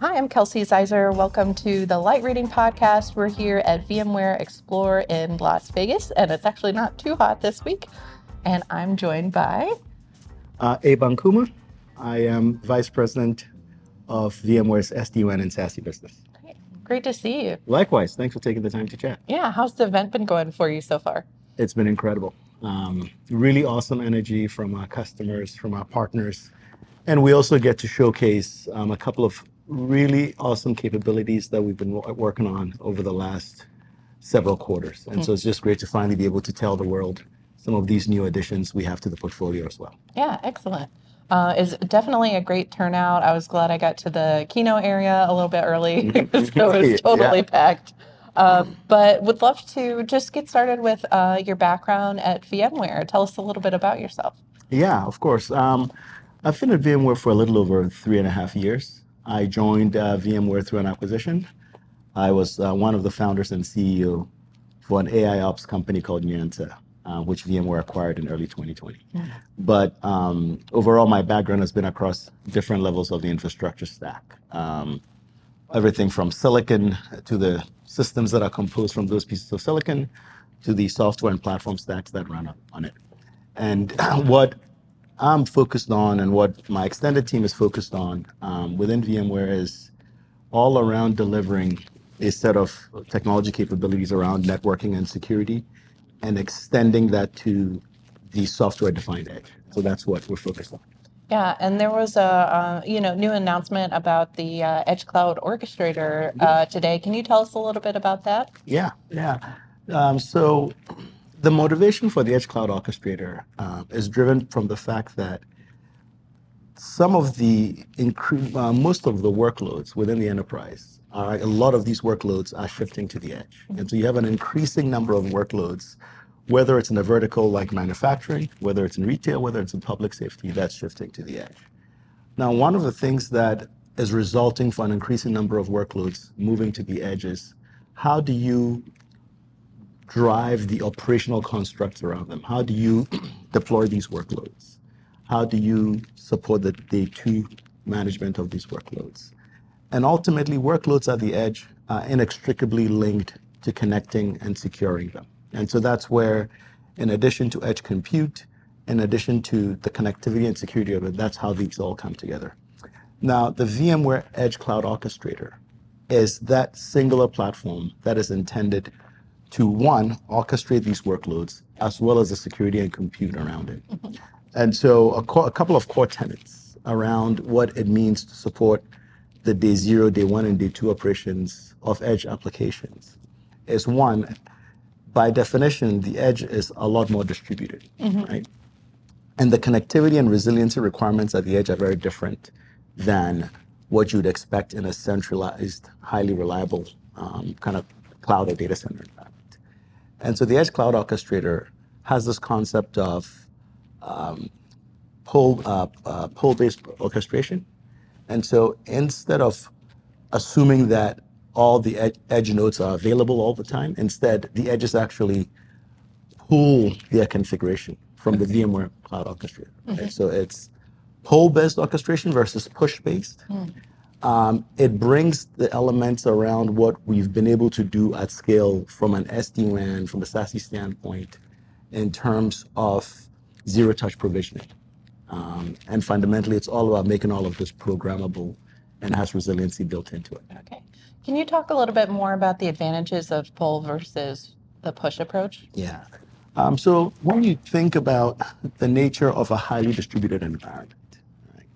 Hi, I'm Kelsey Ziser. Welcome to the Light Reading Podcast. We're here at VMware Explore in Las Vegas, and it's actually not too hot this week. And I'm joined by Uh, Abe Ankumah. I am Vice President of VMware's SD-WAN and SASE business. Great to see you. Likewise, thanks for taking the time to chat. Yeah, how's the event been going for you so far? It's been incredible. Um, really awesome energy from our customers, from our partners. And we also get to showcase um, a couple of really awesome capabilities that we've been wo- working on over the last several quarters. And so it's just great to finally be able to tell the world some of these new additions we have to the portfolio as well. Yeah, excellent. Uh, is definitely a great turnout. I was glad I got to the keynote area a little bit early, so it was totally Yeah. packed. Uh, but would love to just get started with uh, your background at VMware. Tell us a little bit about yourself. Yeah, of course. Um, I've been at VMware for a little over three and a half years. I joined uh, VMware through an acquisition. I was uh, one of the founders and CEO for an AI ops company called Nyansa, uh, which VMware acquired in early 2020. But um, overall, my background has been across different levels of the infrastructure stack. Um, everything from silicon to the systems that are composed from those pieces of silicon to the software and platform stacks that run on it. And what I'm focused on and what my extended team is focused on um, within VMware is all around delivering a set of technology capabilities around networking and security and extending that to the software defined edge. So that's what we're focused on. Yeah, and there was a uh, you know new announcement about the uh, Edge Cloud Orchestrator uh, today. Can you tell us a little bit about that? Yeah, yeah. Um, so the motivation for the Edge Cloud Orchestrator um, is driven from the fact that some of the uh, most of the workloads within the enterprise are a lot of these workloads are shifting to the edge, and so you have an increasing number of workloads, whether it's in a vertical like manufacturing, whether it's in retail, whether it's in public safety, that's shifting to the edge. Now, one of the things that is resulting for an increasing number of workloads moving to the edge is how do you drive the operational constructs around them? How do you deploy these workloads? How do you support the day two management of these workloads? And ultimately, workloads at the edge are inextricably linked to connecting and securing them. And so that's where, in addition to edge compute, in addition to the connectivity and security of it, that's how these all come together. Now, the VMware Edge Cloud Orchestrator is that singular platform that is intended to one, orchestrate these workloads as well as the security and compute around it. And so, a, co- a couple of core tenets around what it means to support the day zero, day one, and day two operations of edge applications is one, by definition, the edge is a lot more distributed, right? And the connectivity and resiliency requirements at the edge are very different than what you'd expect in a centralized, highly reliable um, kind of cloud or data center. And so the Edge Cloud Orchestrator has this concept of um, pull, uh, uh, pull-based orchestration. And so instead of assuming that all the ed- edge nodes are available all the time, instead the edges actually pull their configuration from the VMware Cloud Orchestrator. Right? So it's pull-based orchestration versus push-based. Um, it brings the elements around what we've been able to do at scale from an SD-WAN, from a SASE standpoint, in terms of zero-touch provisioning. Um, and fundamentally, it's all about making all of this programmable and has resiliency built into it. Okay. Can you talk a little bit more about the advantages of pull versus the push approach? Yeah. Um, so when you think about the nature of a highly distributed environment, right,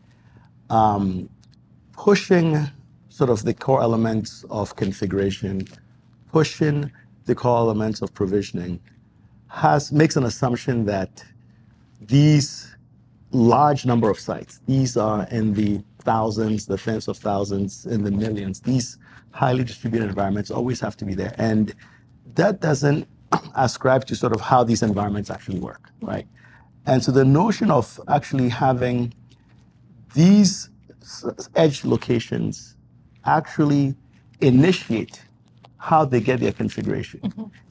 um, pushing sort of the core elements of configuration, pushing the core elements of provisioning, has makes an assumption that these large number of sites, these are in the thousands, the tens of thousands, in the millions. These highly distributed environments always have to be there, and that doesn't ascribe to sort of how these environments actually work, right? And so the notion of actually having these edge locations actually initiate how they get their configuration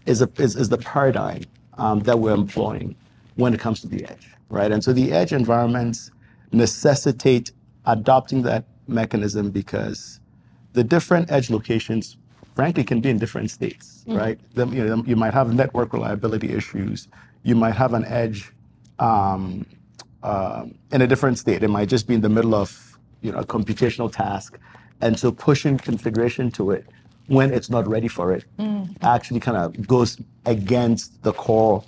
is, a, is, is the paradigm um, that we're employing when it comes to the edge, right? And so the edge environments necessitate adopting that mechanism because the different edge locations, frankly, can be in different states, right? The- you, know, you might have network reliability issues. You might have an edge um, um, in a different state. It might just be in the middle of you know a computational task, and so pushing configuration to it when it's not ready for it actually kind of goes against the core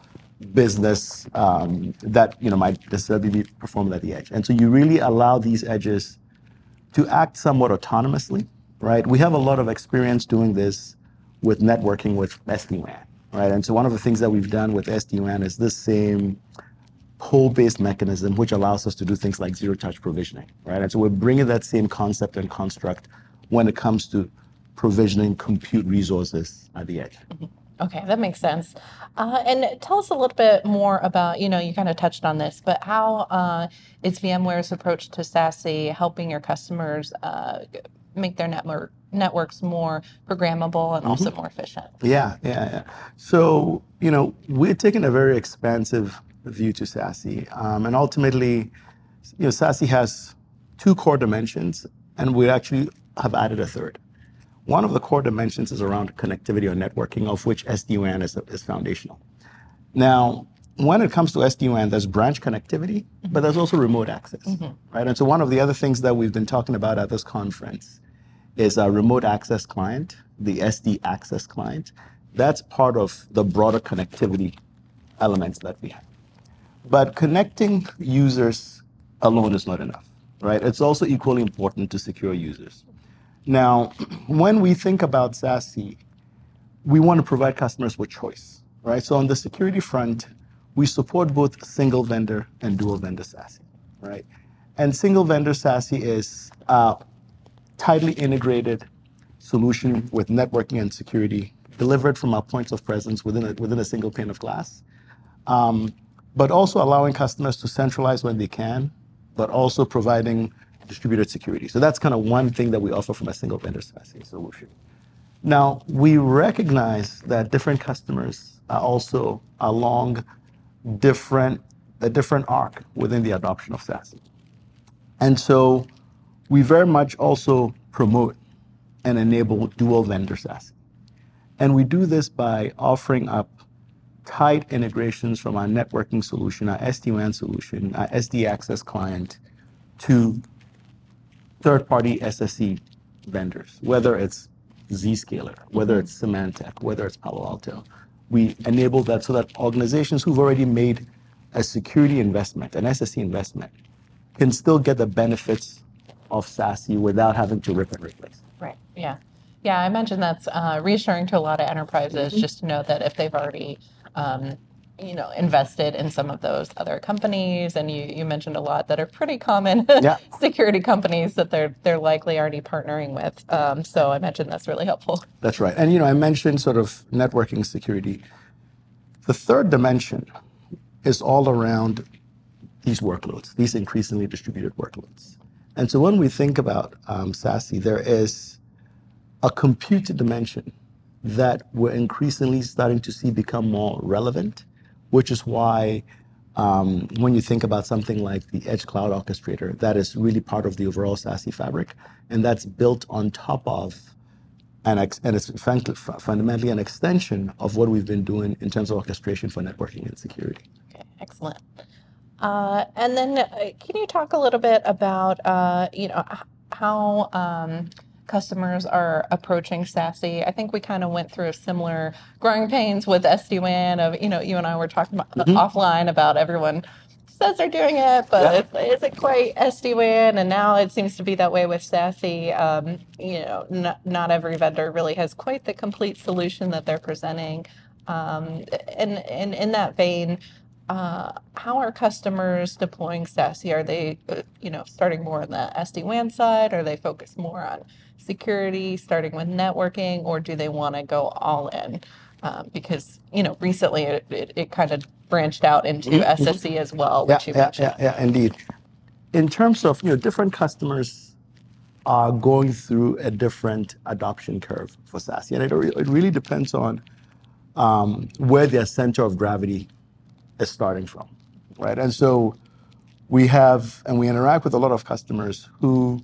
business um, that you know might necessarily be performed at the edge. And so you really allow these edges to act somewhat autonomously, right? We have a lot of experience doing this with networking with SD-WAN, right? And so one of the things that we've done with SD-WAN is this same pull-based mechanism, which allows us to do things like zero-touch provisioning, right? And so we're bringing that same concept and construct when it comes to provisioning compute resources at the edge. Okay, that makes sense. Uh, and tell us a little bit more about, you know, you kind of touched on this, but how uh, is VMware's approach to SASE helping your customers uh, make their network networks more programmable and also more efficient? Yeah, yeah, yeah. So, you know, we're taking a very expansive view to SASE. Um, and ultimately, you know, SASE has two core dimensions, and we actually have added a third. One of the core dimensions is around connectivity or networking, of which SD-WAN is, is foundational. Now, when it comes to SD-WAN, there's branch connectivity, but there's also remote access, right? And so one of the other things that we've been talking about at this conference is a remote access client, the SD access client. That's part of the broader connectivity elements that we have. But connecting users alone is not enough, right? It's also equally important to secure users. Now, when we think about SASE, we want to provide customers with choice, right? So on the security front, we support both single vendor and dual vendor SASE, right? And single vendor SASE is a tightly integrated solution with networking and security delivered from our points of presence within a, within a single pane of glass, um, but also allowing customers to centralize when they can, but also providing distributed security. So that's kind of one thing that we offer from a single vendor SASE solution. Now, we recognize that different customers are also along different, a different arc within the adoption of SASE. And so we very much also promote and enable dual vendor SASE. And we do this by offering up tight integrations from our networking solution, our SD-WAN solution, our SD access client to third-party SSE vendors, whether it's Zscaler, whether it's Symantec, whether it's Palo Alto. We enable that so that organizations who've already made a security investment, an SSE investment, can still get the benefits of SASE without having to rip and replace. Right. Yeah. Yeah. I imagine that's uh, reassuring to a lot of enterprises just to know that if they've already, um, you know, invested in some of those other companies, and you, you mentioned a lot that are pretty common Yeah. security companies that they're they're likely already partnering with. Um, so I imagine that's really helpful. That's right. And you know, I mentioned sort of networking security. The third dimension is all around these workloads, these increasingly distributed workloads. And so when we think about um, SASE, there is a compute dimension that we're increasingly starting to see become more relevant, which is why um, when you think about something like the Edge Cloud Orchestrator, that is really part of the overall SASE fabric, and that's built on top of and, ex- and it's fundamentally an extension of what we've been doing in terms of orchestration for networking and security. Okay, excellent. Uh, and then, uh, can you talk a little bit about, uh, you know, how um, customers are approaching SASE? I think we kind of went through a similar growing pains with SD-WAN. Of you know, you and I were talking about, offline about everyone says they're doing it, but Yeah. is it quite SD-WAN? And now it seems to be that way with SASE. Um, you know, not, not every vendor really has quite the complete solution that they're presenting. Um, and, and in that vein, uh, how are customers deploying SASE? Are they, uh, you know, starting more on the SD-WAN side? Are they focused more on security, starting with networking, or do they want to go all in? Um, because you know, recently it, it, it kind of branched out into SSE as well, Yeah, which you yeah, mentioned. yeah, yeah, indeed. In terms of you know, different customers are going through a different adoption curve for SASE, and it, it really depends on um, where their center of gravity is starting from, right? And so we have, and we interact with a lot of customers who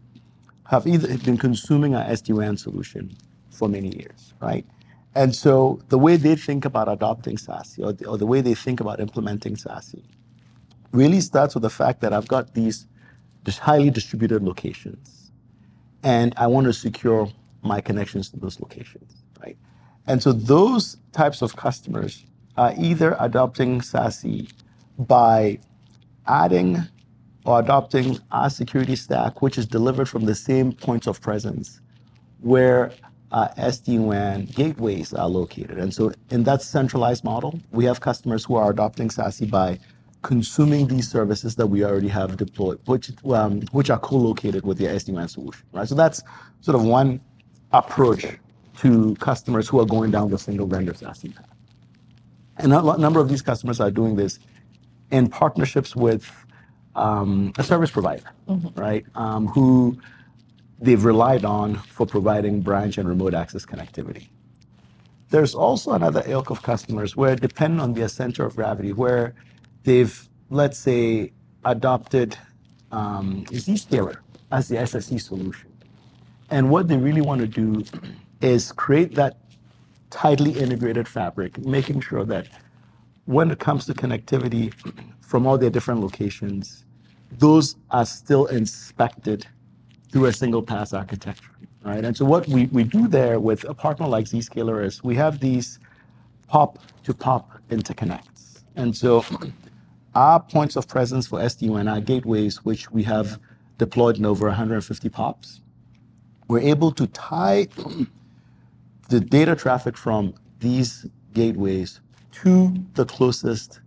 have either been consuming our SD-WAN solution for many years, right? And so the way they think about adopting SASE or the, or the way they think about implementing SASE really starts with the fact that I've got these highly distributed locations and I want to secure my connections to those locations, right? And so those types of customers are either adopting SASE by adding or adopting our security stack, which is delivered from the same points of presence where uh, SD-WAN gateways are located. And so in that centralized model, we have customers who are adopting SASE by consuming these services that we already have deployed, which, um, which are co-located with the SD-WAN solution, right? So that's sort of one approach to customers who are going down the single vendor SASE path. And a number of these customers are doing this in partnerships with um, a service provider, mm-hmm. right? Um, who they've relied on for providing branch and remote access connectivity. There's also another ilk of customers where, depending on their center of gravity, where they've, let's say, adopted um, Zscaler as the SSE solution. And what they really want to do is create that tightly integrated fabric, making sure that when it comes to connectivity from all their different locations, those are still inspected through a single pass architecture, right? And so what we, we do there with a partner like Zscaler is we have these pop to pop interconnects. And so our points of presence for SD-WAN, our gateways, which we have deployed in over 150 POPs, we're able to tie the data traffic from these gateways to the closest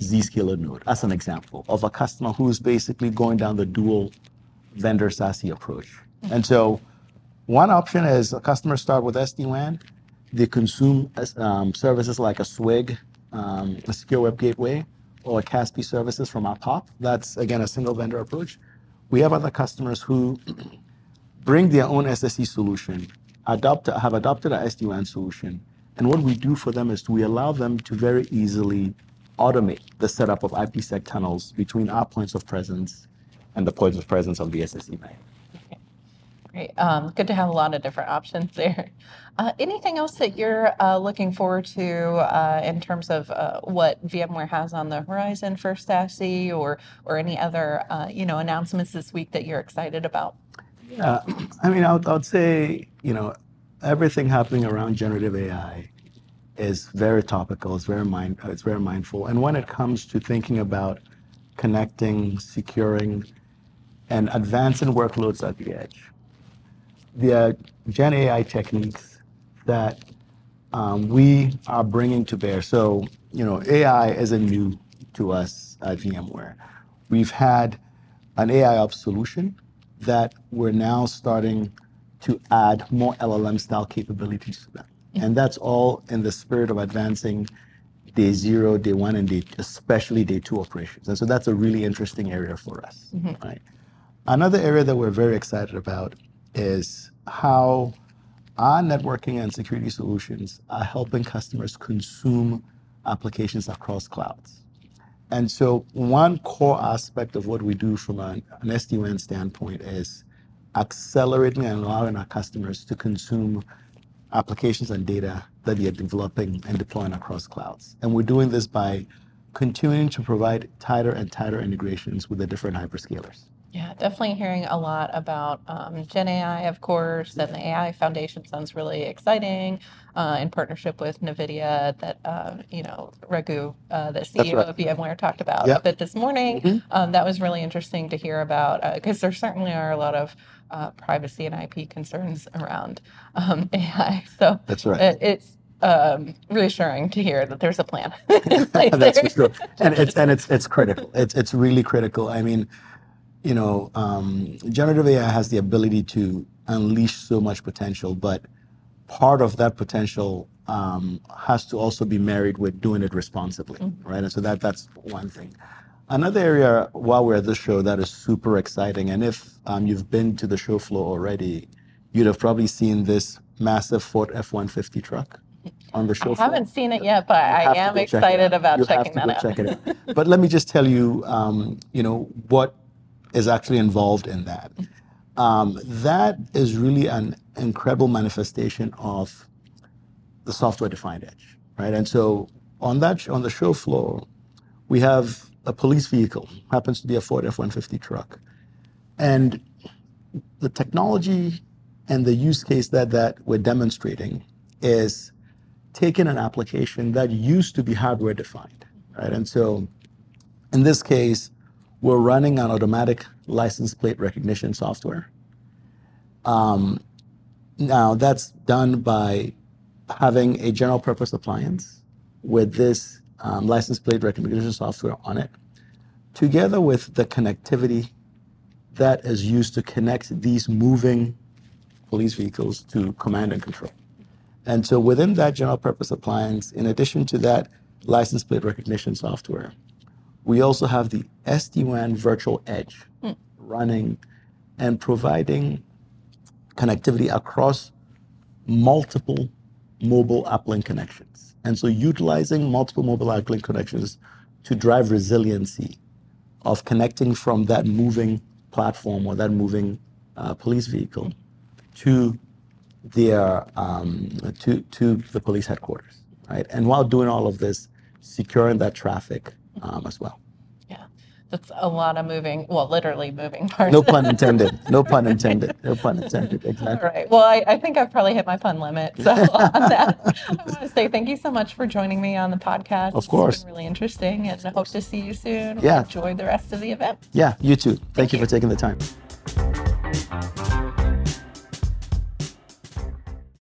Zscaler node, as an example of a customer who's basically going down the dual vendor SASE approach. And so one option is a customer start with SD-WAN. They consume um, services like a SWIG, um, a secure web gateway, or a CASB services from our POP. That's, again, a single vendor approach. We have other customers who bring their own SSE solution, adopt, have adopted our SD-WAN solution, and what we do for them is we allow them to very easily automate the setup of IPsec tunnels between our points of presence and the points of presence of the SSE bank. Great. Um, good to have a lot of different options there. Uh, anything else that you're uh, looking forward to uh, in terms of uh, what VMware has on the horizon for SASE or or any other uh, you know announcements this week that you're excited about? Yeah, I mean, I would, I would say you know everything happening around generative AI is very topical. It's very mind. It's very mindful. And when it comes to thinking about connecting, securing, and advancing workloads at the edge. There are Gen AI techniques that um, we are bringing to bear. So, you know, AI isn't new to us at VMware. We've had an AI ops solution that we're now starting to add more LLM style capabilities to them. And that's all in the spirit of advancing day zero, day one, and day, especially day two operations. And so that's a really interesting area for us, mm-hmm. right? Another area that we're very excited about is how our networking and security solutions are helping customers consume applications across clouds. And so one core aspect of what we do from an, an standpoint is accelerating and allowing our customers to consume applications and data that they are developing and deploying across clouds. And we're doing this by continuing to provide tighter and tighter integrations with the different hyperscalers. Yeah, definitely hearing a lot about um, Gen AI, of course, and the AI Foundation sounds really exciting. Uh, in partnership with NVIDIA, that uh, you know Raghu, uh, the CEO right. of VMware, talked about yep. a bit this morning. Mm-hmm. Um, that was really interesting to hear about because uh, there certainly are a lot of uh, privacy and IP concerns around um, AI. So that's right. It, it's um, reassuring to hear that there's a plan. That's for sure, and it's and it's it's critical. It's it's really critical. I mean, you know, um, generative AI has the ability to unleash so much potential, but part of that potential um, has to also be married with doing it responsibly, mm-hmm. right? And so that that's one thing. Another area while we're at this show that is super exciting, and if um, you've been to the show floor already, you'd have probably seen this massive Ford F-150 truck on the show floor. I floor. haven't seen it yet, but I am excited about you checking that out. Check it out. but let me just tell you, um, you know, what is actually involved in that. um, that is really an incredible manifestation of the software-defined edge, right? And so on that on the show floor, we have a police vehicle, happens to be a Ford F-150 truck, and the technology and the use case that that we're demonstrating is taking an application that used to be hardware defined, right? And so in this case, we're running an automatic license plate recognition software. Um, now that's done by having a general purpose appliance with this um, license plate recognition software on it, together with the connectivity that is used to connect these moving police vehicles to command and control. And so within that general purpose appliance, in addition to that license plate recognition software, we also have the SD-WAN virtual edge mm. running and providing connectivity across multiple mobile uplink connections. And so utilizing multiple mobile uplink connections to drive resiliency of connecting from that moving platform or that moving uh, police vehicle to their um, to to the police headquarters, right? And while doing all of this, securing that traffic um, as well. Yeah, that's a lot of moving, well, literally moving parts. No pun intended. No pun intended. No pun intended. Exactly. All right. Well, I, I think I've probably hit my pun limit. So on that, I want to say thank you so much for joining me on the podcast. Of course. It's been really interesting and I hope to see you soon. Yeah. Enjoy the rest of the event. Yeah, you too. Thank, thank you, you for taking the time.